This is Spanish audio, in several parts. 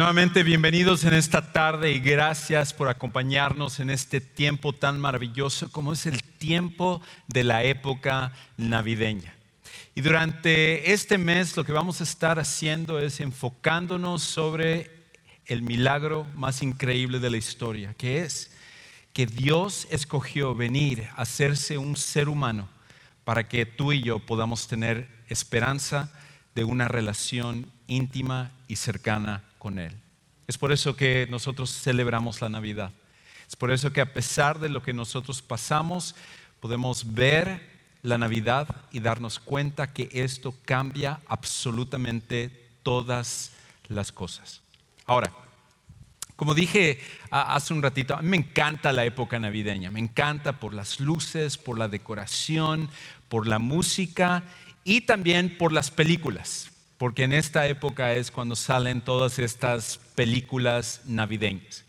Nuevamente bienvenidos en esta tarde y gracias por acompañarnos en este tiempo tan maravilloso como es el tiempo de la época navideña. Y durante este mes lo que vamos a estar haciendo es enfocándonos sobre el milagro más increíble de la historia, que es que Dios escogió venir a hacerse un ser humano para que tú y yo podamos tener esperanza de una relación íntima y cercana Es por eso que nosotros celebramos la Navidad. Es por eso que a pesar de lo que nosotros pasamos, podemos ver la Navidad y darnos cuenta que esto cambia absolutamente todas las cosas. Ahora, como dije hace un ratito, a mí me encanta la época navideña, me encanta por las luces, por la decoración, por la música y también por las películas porque en esta época es cuando salen todas estas películas navideñas.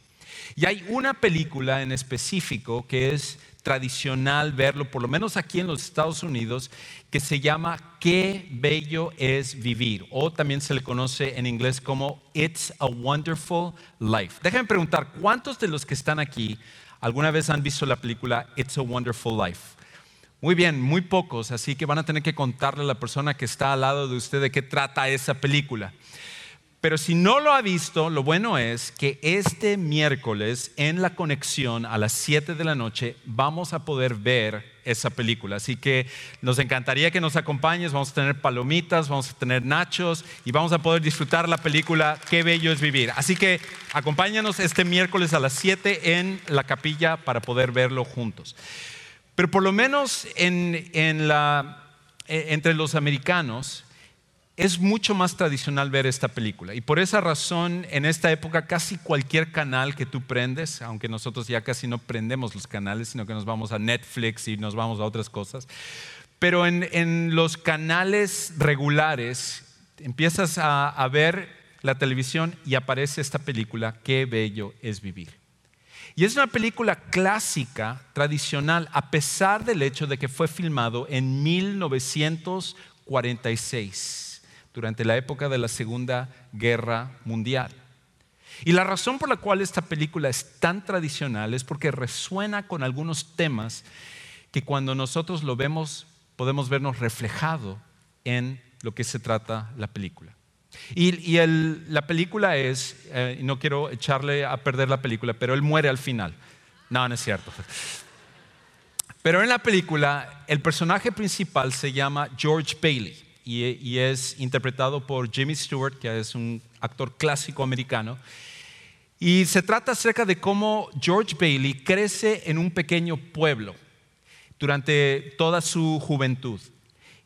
Y hay una película en específico que es tradicional verlo, por lo menos aquí en los Estados Unidos, que se llama Qué bello es vivir, o también se le conoce en inglés como It's a Wonderful Life. Déjenme preguntar, ¿cuántos de los que están aquí alguna vez han visto la película It's a Wonderful Life? Muy bien, muy pocos, así que van a tener que contarle a la persona que está al lado de usted de qué trata esa película. Pero si no lo ha visto, lo bueno es que este miércoles en la conexión a las 7 de la noche vamos a poder ver esa película. Así que nos encantaría que nos acompañes, vamos a tener palomitas, vamos a tener nachos y vamos a poder disfrutar la película Qué bello es vivir. Así que acompáñanos este miércoles a las 7 en la capilla para poder verlo juntos. Pero por lo menos e, entre los americanos es mucho más tradicional ver esta película. Y por esa razón, en esta época, casi cualquier canal que tú prendes, aunque nosotros ya casi no prendemos los canales, sino que nos vamos a Netflix y nos vamos a otras cosas, pero en, los canales regulares empiezas a ver la televisión y aparece esta película, Qué bello es vivir. Y es una película clásica, tradicional, a pesar del hecho de que fue filmado en 1946, durante la época de la Segunda Guerra Mundial. Y la razón por la cual esta película es tan tradicional es porque resuena con algunos temas que cuando nosotros lo vemos podemos vernos reflejado en lo que se trata la película. Y, la película es, eh, no quiero echarle a perder la película, pero él muere al final. No, no es cierto. Pero en la película, el personaje principal se llama George Bailey y, y es interpretado por Jimmy Stewart, que es un actor clásico americano. Y se trata acerca de cómo George Bailey crece en un pequeño pueblo durante toda su juventud.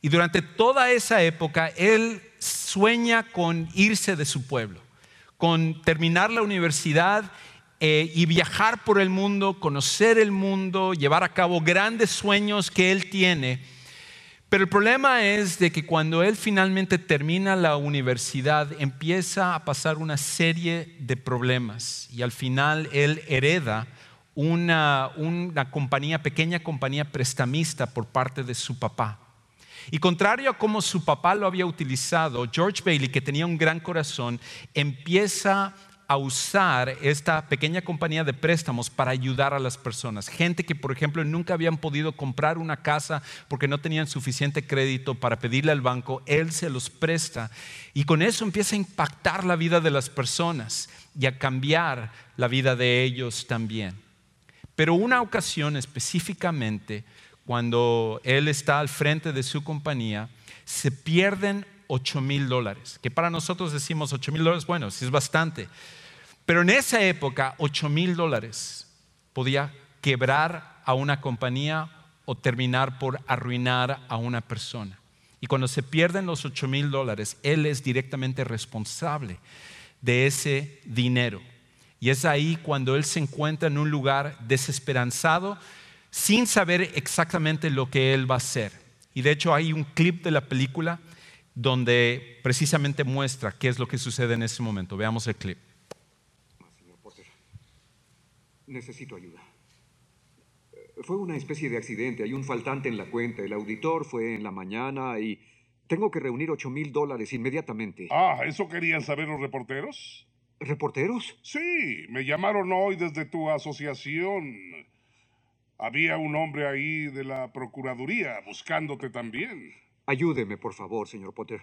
Y durante toda esa época, él sueña con irse de su pueblo, con terminar la universidad eh, y viajar por el mundo, conocer el mundo, llevar a cabo grandes sueños que él tiene. Pero el problema es de que cuando él finalmente termina la universidad empieza a pasar una serie de problemas y al final él hereda una, una compañía, pequeña compañía prestamista por parte de su papá. Y contrario a cómo su papá lo había utilizado, George Bailey, que tenía un gran corazón, empieza a usar esta pequeña compañía de préstamos para ayudar a las personas. Gente que, por ejemplo, nunca habían podido comprar una casa porque no tenían suficiente crédito para pedirle al banco, él se los presta. Y con eso empieza a impactar la vida de las personas y a cambiar la vida de ellos también. Pero una ocasión específicamente, cuando él está al frente de su compañía, se pierden 8 mil dólares, que para nosotros decimos 8 mil dólares, bueno, sí es bastante, pero en esa época 8 mil dólares podía quebrar a una compañía o terminar por arruinar a una persona. Y cuando se pierden los 8 mil dólares, él es directamente responsable de ese dinero. Y es ahí cuando él se encuentra en un lugar desesperanzado, sin saber exactamente lo que él va a hacer. Y de hecho hay un clip de la película donde precisamente muestra qué es lo que sucede en ese momento. Veamos el clip. Señor Potter, necesito ayuda. Fue una especie de accidente, hay un faltante en la cuenta, el auditor fue en la mañana y tengo que reunir 8 mil dólares inmediatamente. Ah, ¿eso querían saber los reporteros? ¿Reporteros? Sí, me llamaron hoy desde tu asociación. Había un hombre ahí de la Procuraduría buscándote también. Ayúdeme, por favor, señor Potter.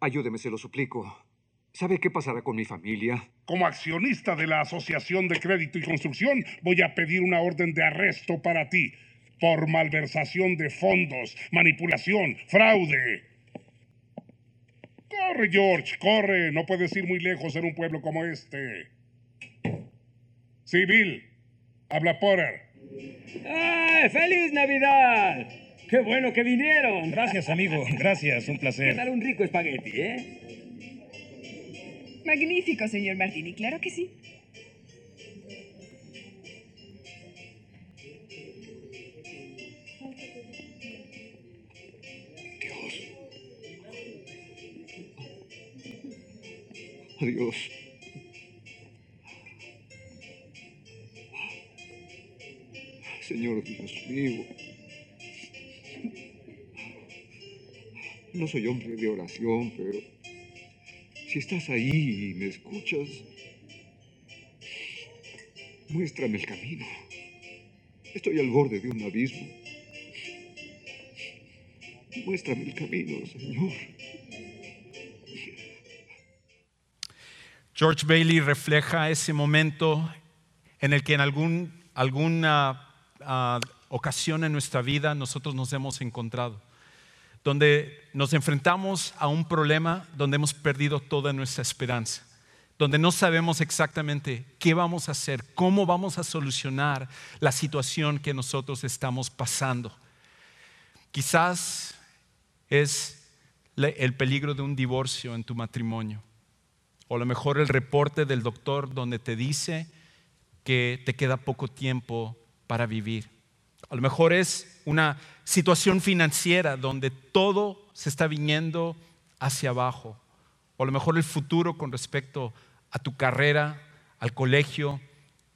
Ayúdeme, se lo suplico. ¿Sabe qué pasará con mi familia? Como accionista de la Asociación de Crédito y Construcción, voy a pedir una orden de arresto para ti por malversación de fondos, manipulación, fraude. Corre, George, corre. No puedes ir muy lejos en un pueblo como este. Sí, Bill. Habla Potter. ¡Ay, feliz Navidad! ¡Qué bueno que vinieron! Gracias, amigo. Gracias, un ¿Qué placer. tal un rico espagueti, eh? Magnífico, señor Martini, claro que sí. Adiós. Señor Dios mío. No soy hombre de oración, pero si estás ahí y me escuchas, muéstrame el camino. Estoy al borde de un abismo. Muéstrame el camino, Señor. George Bailey refleja ese momento en el que en algún, alguna ah, ocasión en nuestra vida nosotros nos hemos encontrado, donde nos enfrentamos a un problema donde hemos perdido toda nuestra esperanza, donde no sabemos exactamente qué vamos a hacer, cómo vamos a solucionar la situación que nosotros estamos pasando. Quizás es el peligro de un divorcio en tu matrimonio o a lo mejor el reporte del doctor donde te dice que te queda poco tiempo para vivir. A lo mejor es una situación financiera donde todo se está viniendo hacia abajo. O a lo mejor el futuro con respecto a tu carrera, al colegio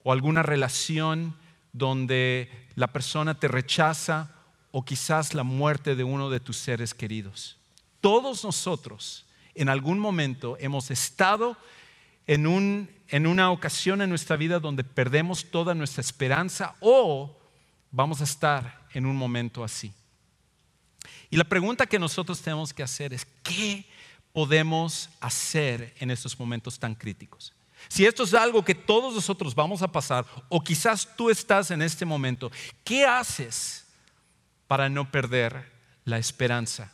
o alguna relación donde la persona te rechaza o quizás la muerte de uno de tus seres queridos. Todos nosotros en algún momento hemos estado en, un- en una ocasión en nuestra vida donde perdemos toda nuestra esperanza o vamos a estar en un momento así. Y la pregunta que nosotros tenemos que hacer es, ¿qué podemos hacer en estos momentos tan críticos? Si esto es algo que todos nosotros vamos a pasar, o quizás tú estás en este momento, ¿qué haces para no perder la esperanza?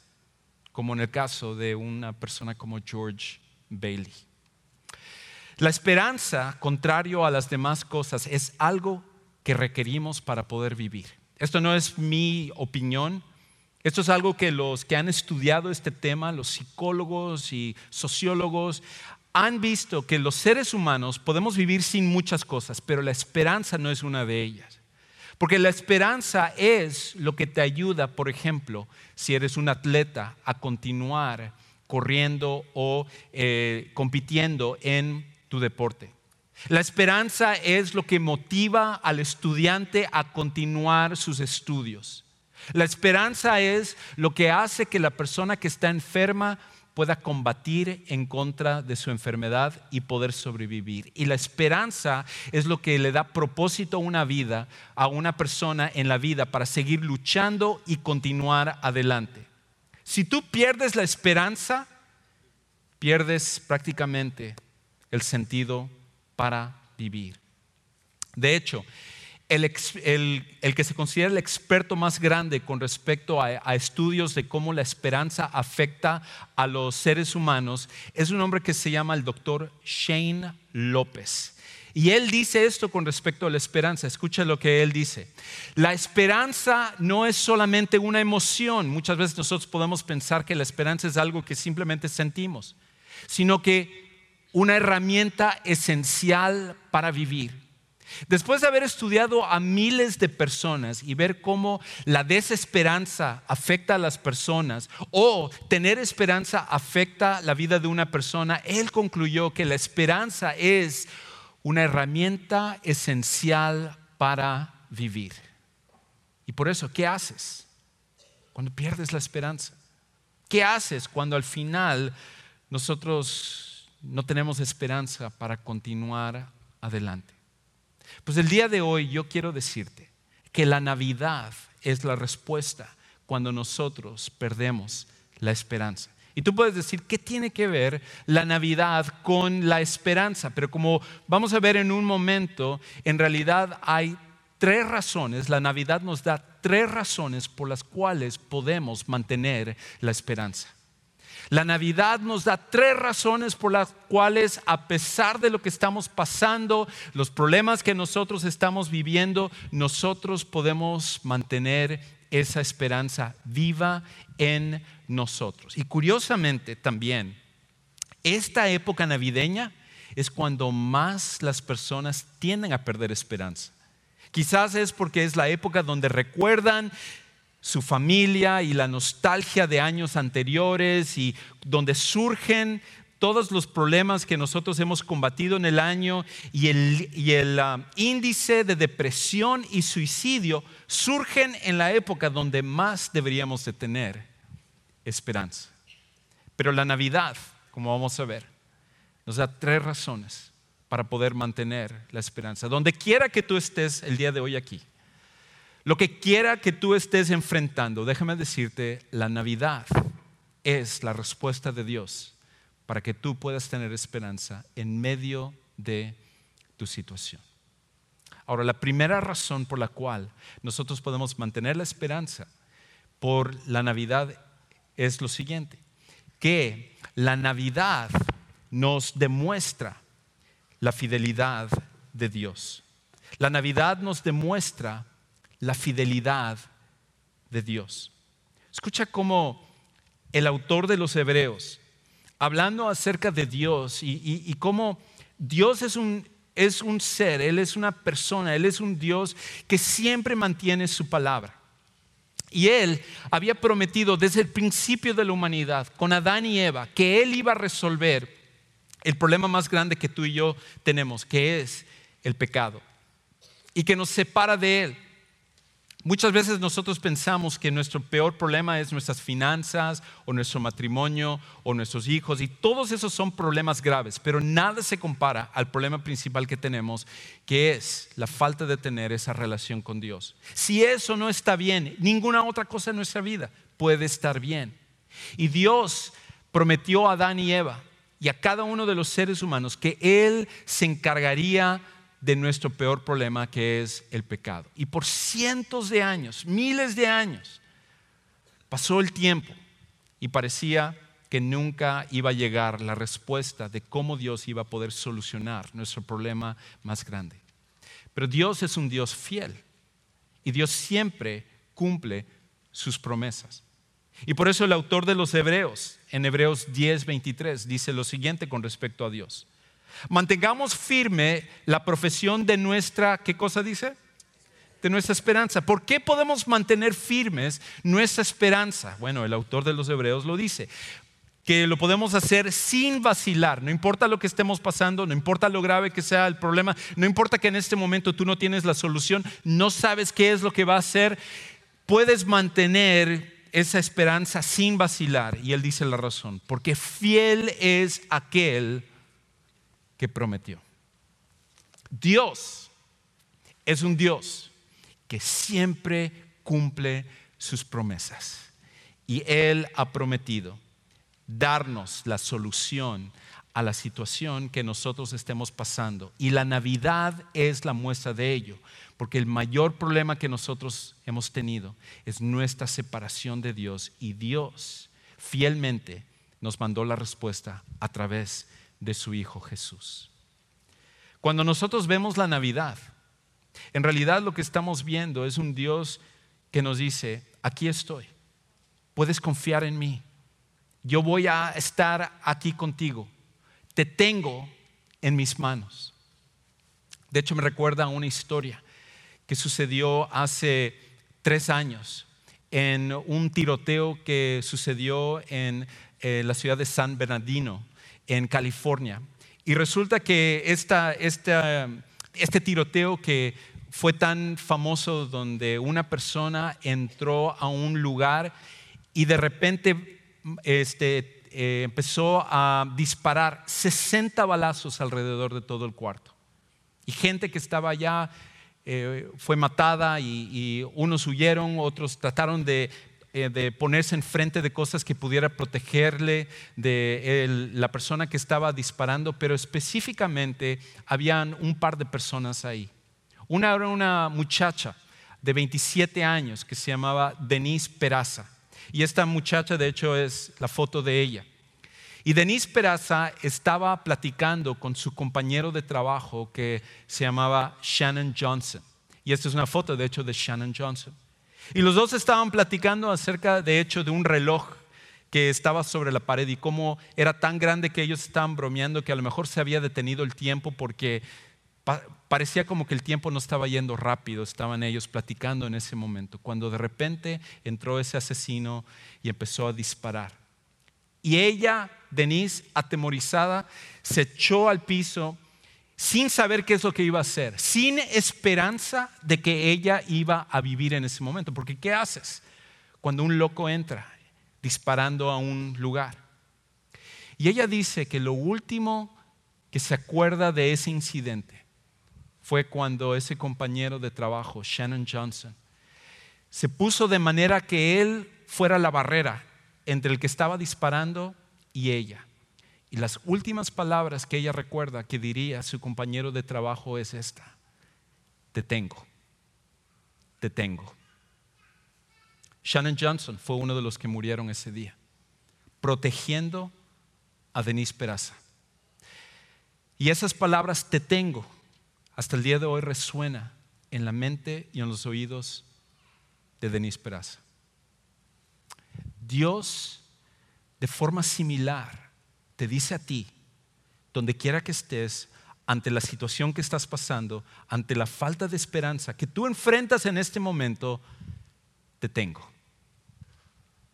Como en el caso de una persona como George Bailey. La esperanza, contrario a las demás cosas, es algo que requerimos para poder vivir. Esto no es mi opinión, esto es algo que los que han estudiado este tema, los psicólogos y sociólogos, han visto que los seres humanos podemos vivir sin muchas cosas, pero la esperanza no es una de ellas. Porque la esperanza es lo que te ayuda, por ejemplo, si eres un atleta, a continuar corriendo o eh, compitiendo en tu deporte. La esperanza es lo que motiva al estudiante a continuar sus estudios. La esperanza es lo que hace que la persona que está enferma pueda combatir en contra de su enfermedad y poder sobrevivir. Y la esperanza es lo que le da propósito a una vida, a una persona en la vida para seguir luchando y continuar adelante. Si tú pierdes la esperanza, pierdes prácticamente el sentido para vivir. De hecho, el, el que se considera el experto más grande con respecto a, a estudios de cómo la esperanza afecta a los seres humanos es un hombre que se llama el doctor Shane López. Y él dice esto con respecto a la esperanza. Escucha lo que él dice. La esperanza no es solamente una emoción. Muchas veces nosotros podemos pensar que la esperanza es algo que simplemente sentimos, sino que una herramienta esencial para vivir. Después de haber estudiado a miles de personas y ver cómo la desesperanza afecta a las personas o tener esperanza afecta la vida de una persona, él concluyó que la esperanza es una herramienta esencial para vivir. Y por eso, ¿qué haces cuando pierdes la esperanza? ¿Qué haces cuando al final nosotros no tenemos esperanza para continuar adelante. Pues el día de hoy yo quiero decirte que la Navidad es la respuesta cuando nosotros perdemos la esperanza. Y tú puedes decir, ¿qué tiene que ver la Navidad con la esperanza? Pero como vamos a ver en un momento, en realidad hay tres razones, la Navidad nos da tres razones por las cuales podemos mantener la esperanza. La Navidad nos da tres razones por las cuales, a pesar de lo que estamos pasando, los problemas que nosotros estamos viviendo, nosotros podemos mantener esa esperanza viva en nosotros. Y curiosamente también, esta época navideña es cuando más las personas tienden a perder esperanza. Quizás es porque es la época donde recuerdan su familia y la nostalgia de años anteriores y donde surgen todos los problemas que nosotros hemos combatido en el año y el, ah, índice de depresión y suicidio surgen en la época donde más deberíamos de tener esperanza. Pero la Navidad, como vamos a ver, nos da tres razones para poder mantener la esperanza. Donde quiera que tú estés el día de hoy aquí, lo que quiera que tú estés enfrentando, déjame decirte, la Navidad es la respuesta de Dios para que tú puedas tener esperanza en medio de tu situación. Ahora, la primera razón por la cual nosotros podemos mantener la esperanza por la Navidad es lo siguiente, que la Navidad nos demuestra la fidelidad de Dios. La Navidad nos demuestra la fidelidad de Dios. Escucha cómo el autor de los Hebreos, hablando acerca de Dios y, cómo Dios es un, es un ser, Él es una persona, Él es un Dios que siempre mantiene su palabra. Y Él había prometido desde el principio de la humanidad, con Adán y Eva, que Él iba a resolver el problema más grande que tú y yo tenemos, que es el pecado, y que nos separa de Él. Muchas veces nosotros pensamos que nuestro peor problema es nuestras finanzas o nuestro matrimonio o nuestros hijos y todos esos son problemas graves, pero nada se compara al problema principal que tenemos, que es la falta de tener esa relación con Dios. Si eso no está bien, ninguna otra cosa en nuestra vida puede estar bien. Y Dios prometió a Adán y Eva y a cada uno de los seres humanos que Él se encargaría de nuestro peor problema que es el pecado. Y por cientos de años, miles de años, pasó el tiempo y parecía que nunca iba a llegar la respuesta de cómo Dios iba a poder solucionar nuestro problema más grande. Pero Dios es un Dios fiel y Dios siempre cumple sus promesas. Y por eso el autor de los Hebreos, en Hebreos 10, 23, dice lo siguiente con respecto a Dios. Mantengamos firme la profesión de nuestra, ¿qué cosa dice? De nuestra esperanza. ¿Por qué podemos mantener firmes nuestra esperanza? Bueno, el autor de los Hebreos lo dice que lo podemos hacer sin vacilar, no importa lo que estemos pasando, no importa lo grave que sea el problema, no importa que en este momento tú no tienes la solución, no sabes qué es lo que va a hacer, puedes mantener esa esperanza sin vacilar. Y él dice la razón, porque fiel es aquel que prometió. Dios es un Dios que siempre cumple sus promesas. Y Él ha prometido darnos la solución a la situación que nosotros estemos pasando. Y la Navidad es la muestra de ello, porque el mayor problema que nosotros hemos tenido es nuestra separación de Dios y Dios fielmente nos mandó la respuesta a través de su Hijo Jesús. Cuando nosotros vemos la Navidad, en realidad lo que estamos viendo es un Dios que nos dice, aquí estoy, puedes confiar en mí, yo voy a estar aquí contigo, te tengo en mis manos. De hecho, me recuerda una historia que sucedió hace tres años en un tiroteo que sucedió en eh, la ciudad de San Bernardino, en California. Y resulta que este tiroteo que fue tan famoso donde una persona entró a un lugar y de repente este, eh, empezó a disparar 60 balazos alrededor de todo el cuarto. Y gente que estaba allá eh, fue matada y, unos huyeron, otros trataron de, de, ponerse enfrente de cosas que pudiera protegerle de la persona que estaba disparando, pero específicamente habían un par de personas ahí. Una era una muchacha de 27 años que se llamaba Denise Peraza. Y esta muchacha, de hecho, es la foto de ella. Y Denise Peraza estaba platicando con su compañero de trabajo que se llamaba Shannon Johnson. Y esta es una foto, de hecho, de Shannon Johnson. Y los dos estaban platicando acerca, de hecho, de un reloj que estaba sobre la pared y cómo era tan grande que ellos estaban bromeando que a lo mejor se había detenido el tiempo porque parecía como que el tiempo no estaba yendo rápido, estaban ellos platicando en ese momento, cuando de repente entró ese asesino y empezó a disparar. Y ella, Denise, atemorizada, se echó al piso sin saber qué es lo que iba a hacer, sin esperanza de que ella iba a vivir en ese momento. Porque ¿qué haces cuando un loco entra disparando a un lugar? Y ella dice que lo último que se acuerda de ese incidente fue cuando ese compañero de trabajo, Shannon Johnson, se puso de manera que él fuera la barrera entre el que estaba disparando y ella. Y las últimas palabras que ella recuerda que diría a su compañero de trabajo es esta, te tengo, te tengo. Shannon Johnson fue uno de los que murieron ese día, protegiendo a Denise Peraza. Y esas palabras, te tengo, hasta el día de hoy resuena en la mente y en los oídos de Denise Peraza. Dios, de forma similar, te dice a ti, donde quiera que estés, ante la situación que estás pasando, ante la falta de esperanza que tú enfrentas en este momento, te tengo.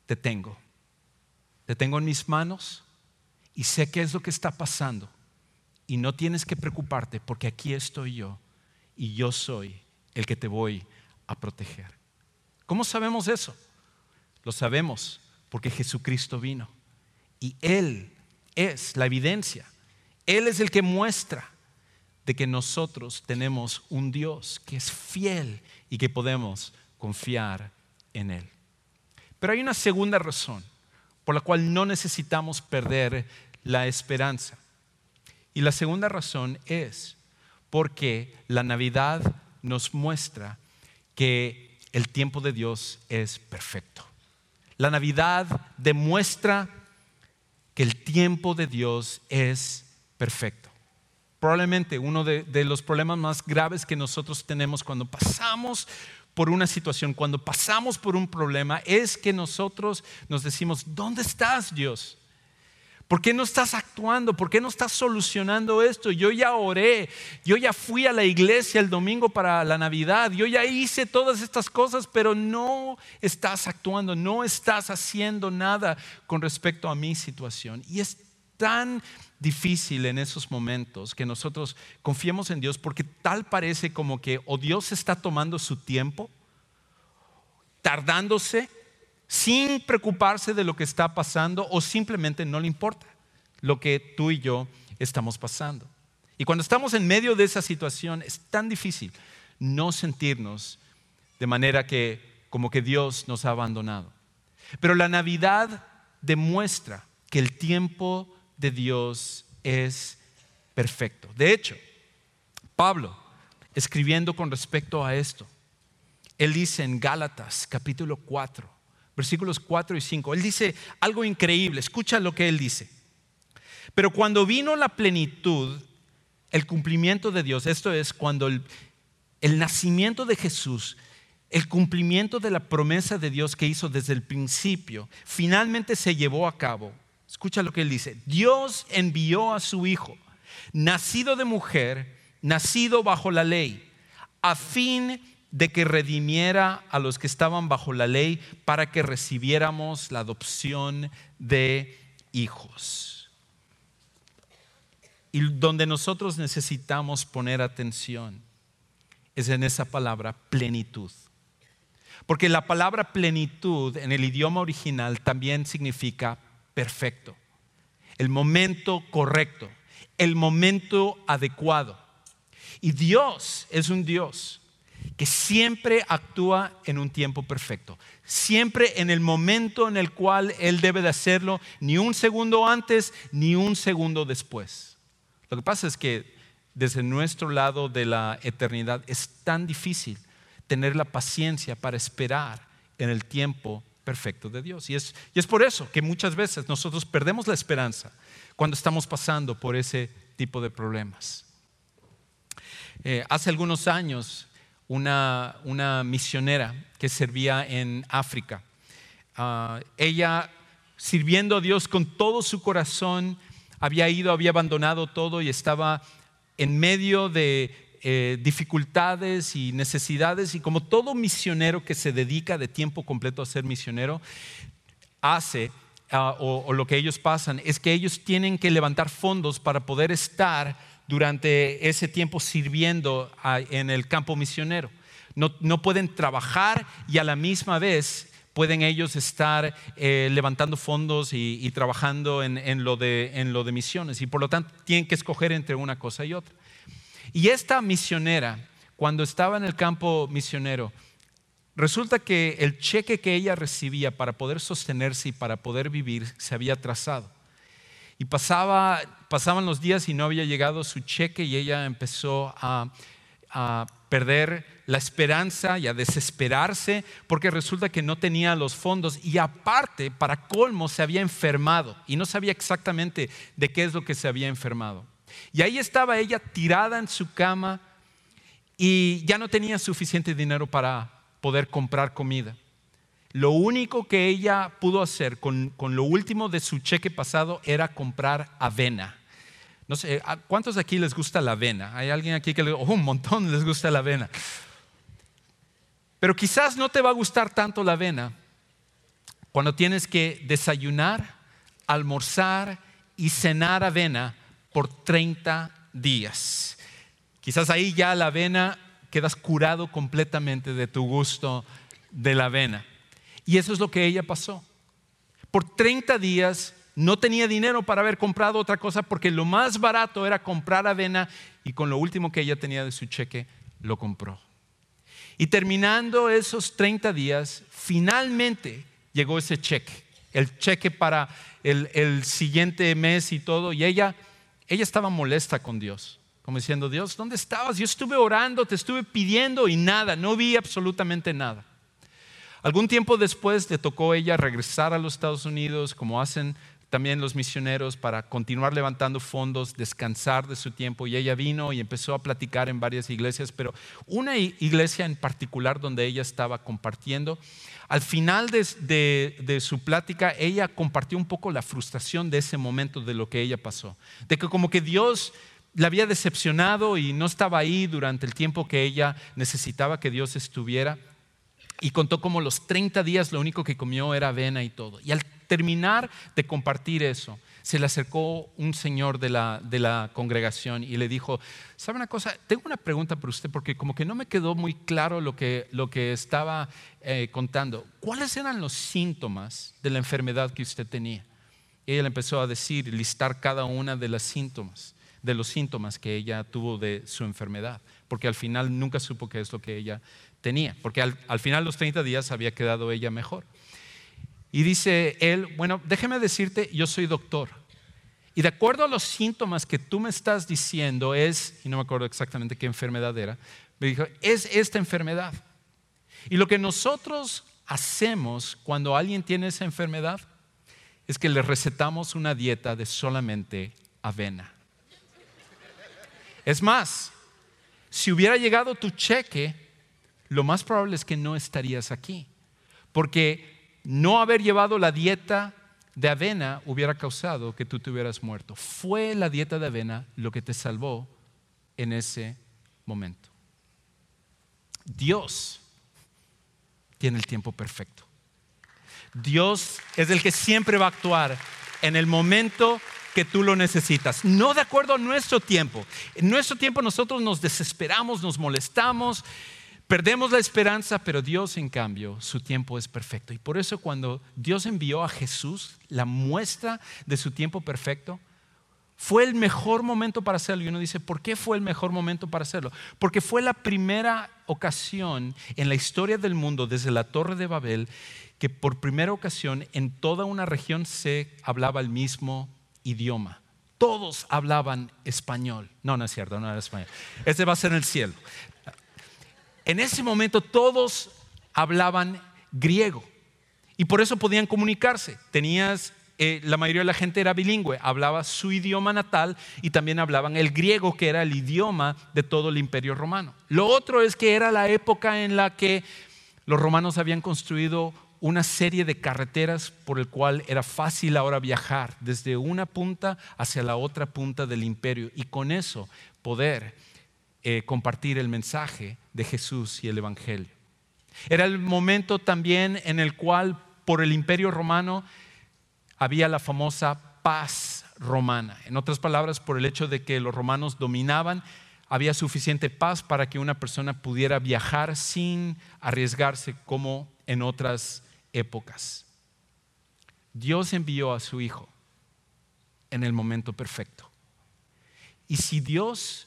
Te tengo. Te tengo en mis manos y sé qué es lo que está pasando. Y no tienes que preocuparte porque aquí estoy yo y yo soy el que te voy a proteger. ¿Cómo sabemos eso? Lo sabemos porque Jesucristo vino y Él es la evidencia. Él es el que muestra de que nosotros tenemos un Dios que es fiel y que podemos confiar en Él. Pero hay una segunda razón por la cual no necesitamos perder la esperanza. Y la segunda razón es porque la Navidad nos muestra que el tiempo de Dios es perfecto. La Navidad demuestra que el tiempo de Dios es perfecto. Probablemente uno de, los problemas más graves que nosotros tenemos cuando pasamos por una situación, cuando pasamos por un problema, es que nosotros nos decimos, ¿dónde estás Dios? ¿Por qué no estás actuando? ¿Por qué no estás solucionando esto? Yo ya oré, yo ya fui a la iglesia el domingo para la Navidad, yo ya hice todas estas cosas, pero no estás actuando, no estás haciendo nada con respecto a mi situación. Y es tan difícil en esos momentos que nosotros confiemos en Dios porque tal parece como que o Dios está tomando su tiempo, tardándose sin preocuparse de lo que está pasando o simplemente no le importa lo que tú y yo estamos pasando. Y cuando estamos en medio de esa situación es tan difícil no sentirnos de manera que como que Dios nos ha abandonado. Pero la Navidad demuestra que el tiempo de Dios es perfecto. De hecho, Pablo, escribiendo con respecto a esto, él dice en Gálatas capítulo 4, versículos 4 y 5. Él dice algo increíble, escucha lo que él dice. Pero cuando vino la plenitud, el cumplimiento de Dios, esto es cuando el, el nacimiento de Jesús, el cumplimiento de la promesa de Dios que hizo desde el principio, finalmente se llevó a cabo. Escucha lo que él dice. Dios envió a su Hijo, nacido de mujer, nacido bajo la ley, a fin de que redimiera a los que estaban bajo la ley para que recibiéramos la adopción de hijos. Y donde nosotros necesitamos poner atención es en esa palabra plenitud. Porque la palabra plenitud en el idioma original también significa perfecto el momento correcto, el momento adecuado. Y Dios es un Dios que siempre actúa en un tiempo perfecto, siempre en el momento en el cual Él debe de hacerlo, ni un segundo antes, ni un segundo después. Lo que pasa es que desde nuestro lado de la eternidad es tan difícil tener la paciencia para esperar en el tiempo perfecto de Dios. Y es, y es por eso que muchas veces nosotros perdemos la esperanza cuando estamos pasando por ese tipo de problemas. Eh, hace algunos años, una, una, misionera que servía en África, ah, ella sirviendo a Dios con todo su corazón, había ido, había abandonado todo y estaba en medio de eh, dificultades y necesidades. Y como todo misionero que se dedica de tiempo completo a ser misionero hace ah, o, lo que ellos pasan es que ellos tienen que levantar fondos para poder estar durante ese tiempo sirviendo en el campo misionero. No, pueden trabajar y a la misma vez pueden ellos estar eh, levantando fondos y, trabajando en, lo de, en lo de misiones. Y por lo tanto tienen que escoger entre una cosa y otra. Y esta misionera, cuando estaba en el campo misionero, resulta que el cheque que ella recibía para poder sostenerse y para poder vivir se había atrasado. Y pasaba, pasaban los días y no había llegado su cheque y ella empezó a, a perder la esperanza y a desesperarse porque resulta que no tenía los fondos y aparte, para colmo, se había enfermado y no sabía exactamente de qué es lo que se había enfermado. Y ahí estaba ella tirada en su cama y ya no tenía suficiente dinero para poder comprar comida. Lo único que ella pudo hacer con, lo último de su cheque pasado era comprar avena. No sé, ¿cuántos aquí les gusta la avena? ¿Hay alguien aquí que le oh, un montón les gusta la avena? Pero quizás no te va a gustar tanto la avena cuando tienes que desayunar, almorzar y cenar avena por 30 días. Quizás ahí ya la avena quedas curado completamente de tu gusto de la avena. Y eso es lo que ella pasó. Por 30 días no tenía dinero para haber comprado otra cosa porque lo más barato era comprar avena y con lo último que ella tenía de su cheque lo compró. Y terminando esos 30 días, finalmente llegó ese cheque, el cheque para el, siguiente mes y todo, y ella ella estaba molesta con Dios, como diciendo, Dios, ¿dónde estabas? Yo estuve orando, te estuve pidiendo y nada, no vi absolutamente nada. Algún tiempo después le tocó ella regresar a los Estados Unidos, como hacen también los misioneros, para continuar levantando fondos, descansar de su tiempo. Y ella vino y empezó a platicar en varias iglesias, pero una iglesia en particular donde ella estaba compartiendo, al final de, su plática, ella compartió un poco la frustración de ese momento, de lo que ella pasó. De que como que Dios la había decepcionado y no estaba ahí durante el tiempo que ella necesitaba que Dios estuviera. Y contó como los 30 días lo único que comió era avena y todo. Y al terminar de compartir eso, se le acercó un señor de la, de la congregación y le dijo, ¿sabe una cosa? Tengo una pregunta para usted porque como que no me quedó muy claro lo que, lo que estaba eh, contando. ¿Cuáles eran los síntomas de la enfermedad que usted tenía? Y ella empezó a decir, listar cada una de las síntomas, de los síntomas que ella tuvo de su enfermedad, porque al final nunca supo qué es lo que ella tenía, porque al, al final los 30 días había quedado ella mejor. Y dice él, bueno, déjeme decirte, yo soy doctor. Y de acuerdo a los síntomas que tú me estás diciendo es, y no me acuerdo exactamente qué enfermedad era, me dijo, es esta enfermedad. Y lo que nosotros hacemos cuando alguien tiene esa enfermedad es que le recetamos una dieta de solamente avena. Es más, si hubiera llegado tu cheque, lo más probable es que no estarías aquí. Porque no haber llevado la dieta de avena hubiera causado que tú te hubieras muerto. Fue la dieta de avena lo que te salvó en ese momento. Dios tiene el tiempo perfecto. Dios es el que siempre va a actuar en el momento que tú lo necesitas, no de acuerdo a nuestro tiempo. En nuestro tiempo nosotros nos desesperamos, nos molestamos, Perdemos la esperanza, pero Dios en cambio, su tiempo es perfecto. Y por eso cuando Dios envió a Jesús, la muestra de su tiempo perfecto, fue el mejor momento para hacerlo. Y uno dice, ¿por qué fue el mejor momento para hacerlo? Porque fue la primera ocasión en la historia del mundo, desde la Torre de Babel, que por primera ocasión en toda una región se hablaba el mismo idioma. Todos hablaban español. No, no es cierto, no era español. Ese va a ser en el cielo. En ese momento todos hablaban griego y por eso podían comunicarse. Tenías eh, la mayoría de la gente era bilingüe, hablaba su idioma natal y también hablaban el griego, que era el idioma de todo el imperio romano. Lo otro es que era la época en la que los romanos habían construido una serie de carreteras por el cual era fácil ahora viajar desde una punta hacia la otra punta del imperio y con eso poder eh, compartir el mensaje de Jesús y el Evangelio. Era el momento también en el cual por el imperio romano había la famosa paz romana. En otras palabras, por el hecho de que los romanos dominaban, había suficiente paz para que una persona pudiera viajar sin arriesgarse como en otras épocas. Dios envió a su Hijo en el momento perfecto. Y si Dios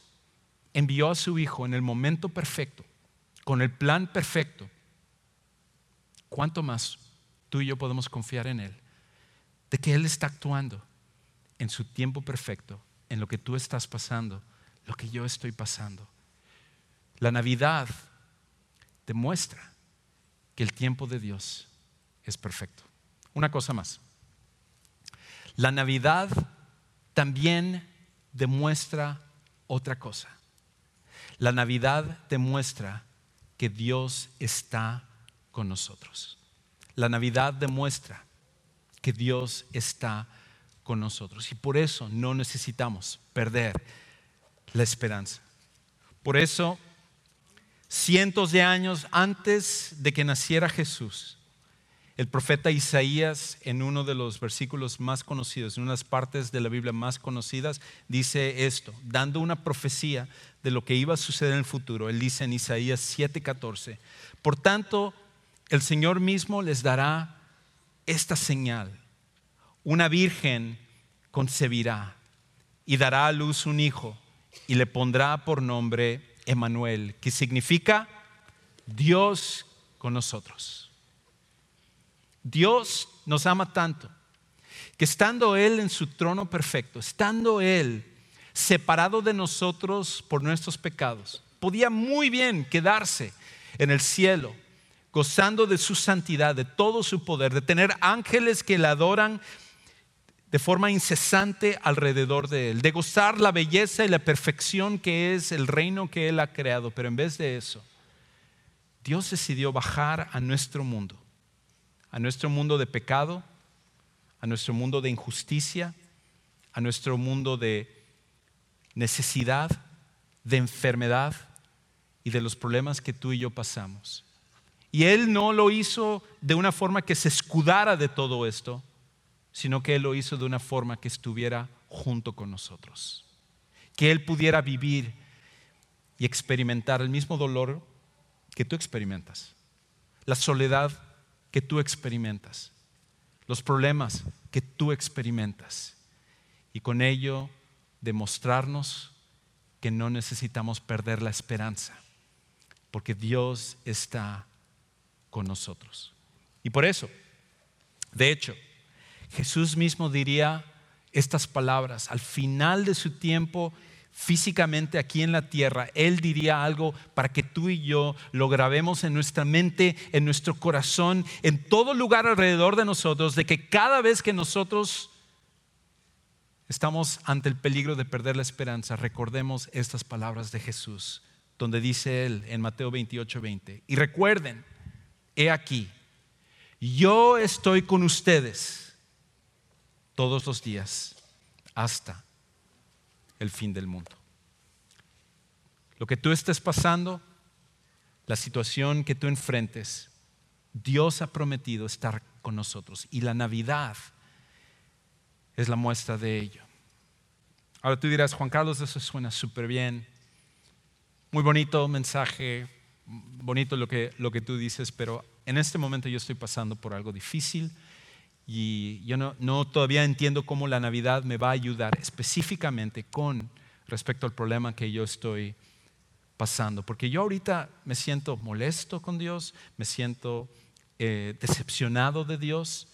envió a su Hijo en el momento perfecto, con el plan perfecto, ¿cuánto más tú y yo podemos confiar en Él? de que Él está actuando en su tiempo perfecto, en lo que tú estás pasando, lo que yo estoy pasando. La Navidad demuestra que el tiempo de Dios es perfecto. Una cosa más. La Navidad también demuestra otra cosa. La Navidad demuestra que Dios está con nosotros. La Navidad demuestra que Dios está con nosotros. Y por eso no necesitamos perder la esperanza. Por eso, cientos de años antes de que naciera Jesús, el profeta Isaías, en uno de los versículos más conocidos, en unas partes de la Biblia más conocidas, dice esto, dando una profecía de lo que iba a suceder en el futuro. Él dice en Isaías 7:14, por tanto, el Señor mismo les dará esta señal. Una virgen concebirá y dará a luz un hijo y le pondrá por nombre Emanuel, que significa Dios con nosotros. Dios nos ama tanto que estando Él en su trono perfecto, estando Él separado de nosotros por nuestros pecados, podía muy bien quedarse en el cielo gozando de su santidad, de todo su poder, de tener ángeles que le adoran de forma incesante alrededor de él, de gozar la belleza y la perfección que es el reino que él ha creado. Pero en vez de eso, Dios decidió bajar a nuestro mundo, a nuestro mundo de pecado, a nuestro mundo de injusticia, a nuestro mundo de necesidad, de enfermedad y de los problemas que tú y yo pasamos. Y Él no lo hizo de una forma que se escudara de todo esto, sino que Él lo hizo de una forma que estuviera junto con nosotros. Que Él pudiera vivir y experimentar el mismo dolor que tú experimentas, la soledad que tú experimentas, los problemas que tú experimentas. Y con ello demostrarnos que no necesitamos perder la esperanza, porque Dios está con nosotros. Y por eso, de hecho, Jesús mismo diría estas palabras al final de su tiempo físicamente aquí en la tierra, Él diría algo para que tú y yo lo grabemos en nuestra mente, en nuestro corazón, en todo lugar alrededor de nosotros, de que cada vez que nosotros estamos ante el peligro de perder la esperanza, recordemos estas palabras de Jesús, donde dice Él en Mateo 28, 20. Y recuerden, he aquí, yo estoy con ustedes todos los días hasta el fin del mundo. Lo que tú estés pasando, la situación que tú enfrentes, Dios ha prometido estar con nosotros y la Navidad es la muestra de ello. Ahora tú dirás, Juan Carlos, eso suena súper bien, muy bonito mensaje, bonito lo que, lo que tú dices, pero en este momento yo estoy pasando por algo difícil y yo no, no todavía entiendo cómo la Navidad me va a ayudar específicamente con respecto al problema que yo estoy pasando. Porque yo ahorita me siento molesto con Dios, me siento eh, decepcionado de Dios,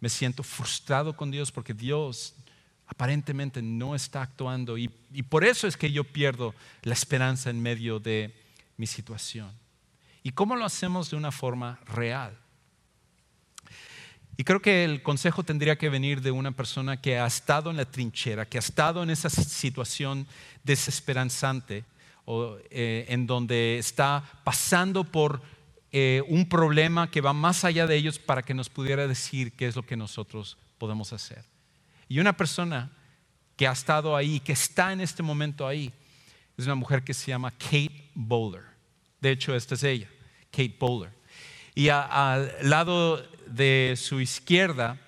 me siento frustrado con Dios porque Dios aparentemente no está actuando y, y por eso es que yo pierdo la esperanza en medio de mi situación. ¿Y cómo lo hacemos de una forma real? Y creo que el consejo tendría que venir de una persona que ha estado en la trinchera, que ha estado en esa situación desesperanzante, o, eh, en donde está pasando por eh, un problema que va más allá de ellos para que nos pudiera decir qué es lo que nosotros podemos hacer. Y una persona que ha estado ahí, que está en este momento ahí, es una mujer que se llama Kate Bowler. De hecho, esta es ella, Kate Bowler. Y al lado de su izquierda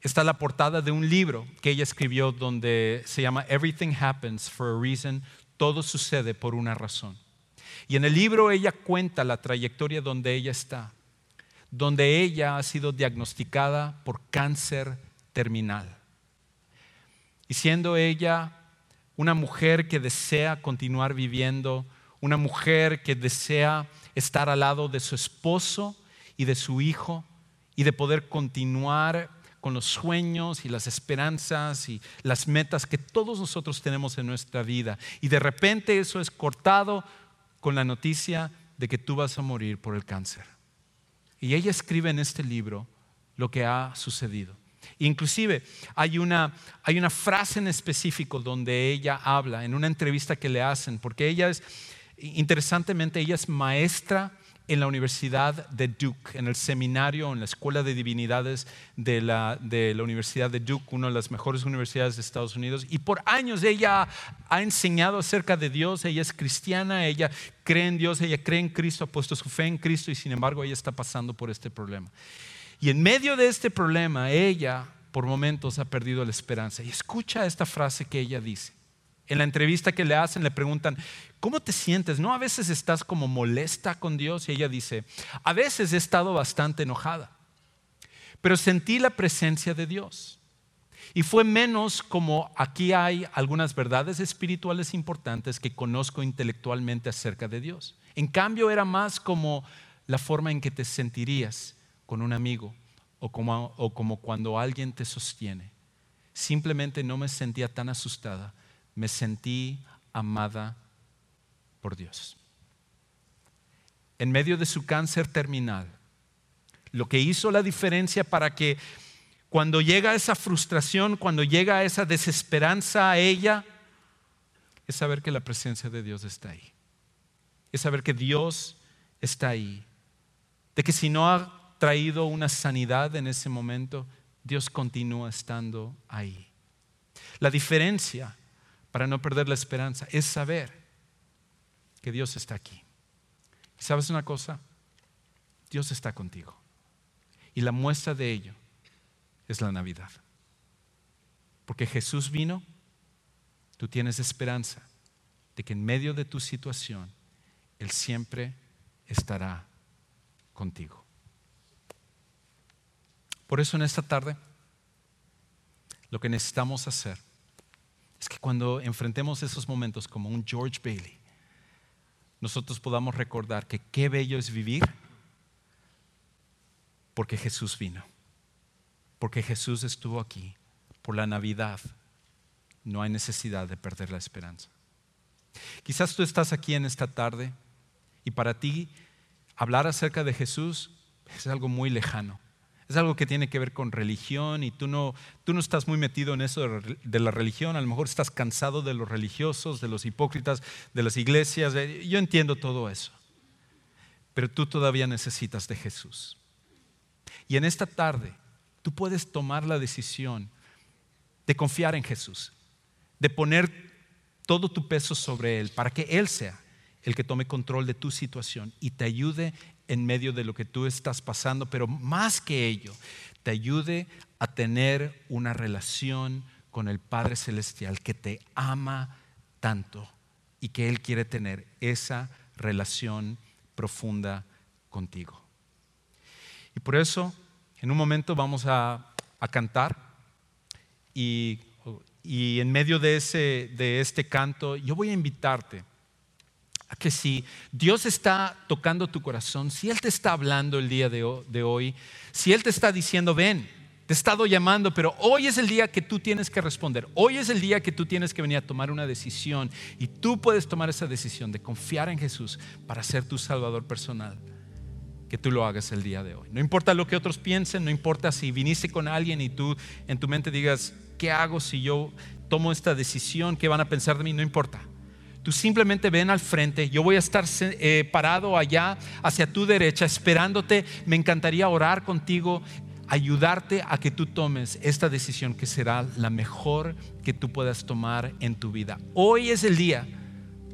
está la portada de un libro que ella escribió donde se llama Everything Happens for a Reason, todo sucede por una razón. Y en el libro ella cuenta la trayectoria donde ella está, donde ella ha sido diagnosticada por cáncer terminal. Y siendo ella una mujer que desea continuar viviendo, una mujer que desea estar al lado de su esposo y de su hijo, y de poder continuar con los sueños y las esperanzas y las metas que todos nosotros tenemos en nuestra vida. Y de repente eso es cortado con la noticia de que tú vas a morir por el cáncer. Y ella escribe en este libro lo que ha sucedido. Inclusive hay una, hay una frase en específico donde ella habla en una entrevista que le hacen, porque ella es, interesantemente, ella es maestra en la Universidad de Duke, en el seminario, en la Escuela de Divinidades de la, de la Universidad de Duke, una de las mejores universidades de Estados Unidos. Y por años ella ha enseñado acerca de Dios, ella es cristiana, ella cree en Dios, ella cree en Cristo, ha puesto su fe en Cristo y sin embargo ella está pasando por este problema. Y en medio de este problema, ella por momentos ha perdido la esperanza. Y escucha esta frase que ella dice. En la entrevista que le hacen le preguntan, ¿cómo te sientes? ¿No a veces estás como molesta con Dios? Y ella dice, a veces he estado bastante enojada, pero sentí la presencia de Dios. Y fue menos como aquí hay algunas verdades espirituales importantes que conozco intelectualmente acerca de Dios. En cambio era más como la forma en que te sentirías con un amigo o como, o como cuando alguien te sostiene. Simplemente no me sentía tan asustada me sentí amada por Dios. En medio de su cáncer terminal, lo que hizo la diferencia para que cuando llega esa frustración, cuando llega esa desesperanza a ella, es saber que la presencia de Dios está ahí. Es saber que Dios está ahí. De que si no ha traído una sanidad en ese momento, Dios continúa estando ahí. La diferencia para no perder la esperanza, es saber que Dios está aquí. ¿Sabes una cosa? Dios está contigo. Y la muestra de ello es la Navidad. Porque Jesús vino, tú tienes esperanza de que en medio de tu situación, Él siempre estará contigo. Por eso en esta tarde, lo que necesitamos hacer es que cuando enfrentemos esos momentos como un George Bailey, nosotros podamos recordar que qué bello es vivir porque Jesús vino, porque Jesús estuvo aquí, por la Navidad. No hay necesidad de perder la esperanza. Quizás tú estás aquí en esta tarde y para ti hablar acerca de Jesús es algo muy lejano. Es algo que tiene que ver con religión y tú no, tú no estás muy metido en eso de, la religión. A lo mejor estás cansado de los religiosos, de los hipócritas, de las iglesias. Yo entiendo todo eso. Pero tú todavía necesitas de Jesús. Y en esta tarde tú puedes tomar la decisión de confiar en Jesús, de poner todo tu peso sobre Él para que Él sea el que tome control de tu situación y te ayude en medio de lo que tú estás pasando, pero más que ello, te ayude a tener una relación con el Padre Celestial que te ama tanto y que Él quiere tener esa relación profunda contigo. Y por eso, en un momento vamos a, cantar y, en medio de, ese, de este canto, yo voy a invitarte que si Dios está tocando tu corazón, si Él te está hablando el día de hoy, si Él te está diciendo, ven, te he estado llamando, pero hoy es el día que tú tienes que responder. Hoy es el día que tú tienes que venir a tomar una decisión y tú puedes tomar esa decisión de confiar en Jesús para ser tu Salvador personal. Que tú lo hagas el día de hoy. No importa lo que otros piensen, no importa si viniste con alguien y tú en tu mente digas, ¿qué hago si yo tomo esta decisión? ¿Qué van a pensar de mí? No importa. Tú simplemente ven al frente, yo voy a estar eh, parado allá hacia tu derecha esperándote, me encantaría orar contigo, ayudarte a que tú tomes esta decisión que será la mejor que tú puedas tomar en tu vida. Hoy es el día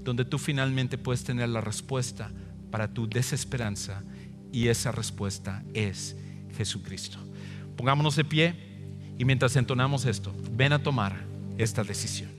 donde tú finalmente puedes tener la respuesta para tu desesperanza y esa respuesta es Jesucristo. Pongámonos de pie y mientras entonamos esto, ven a tomar esta decisión.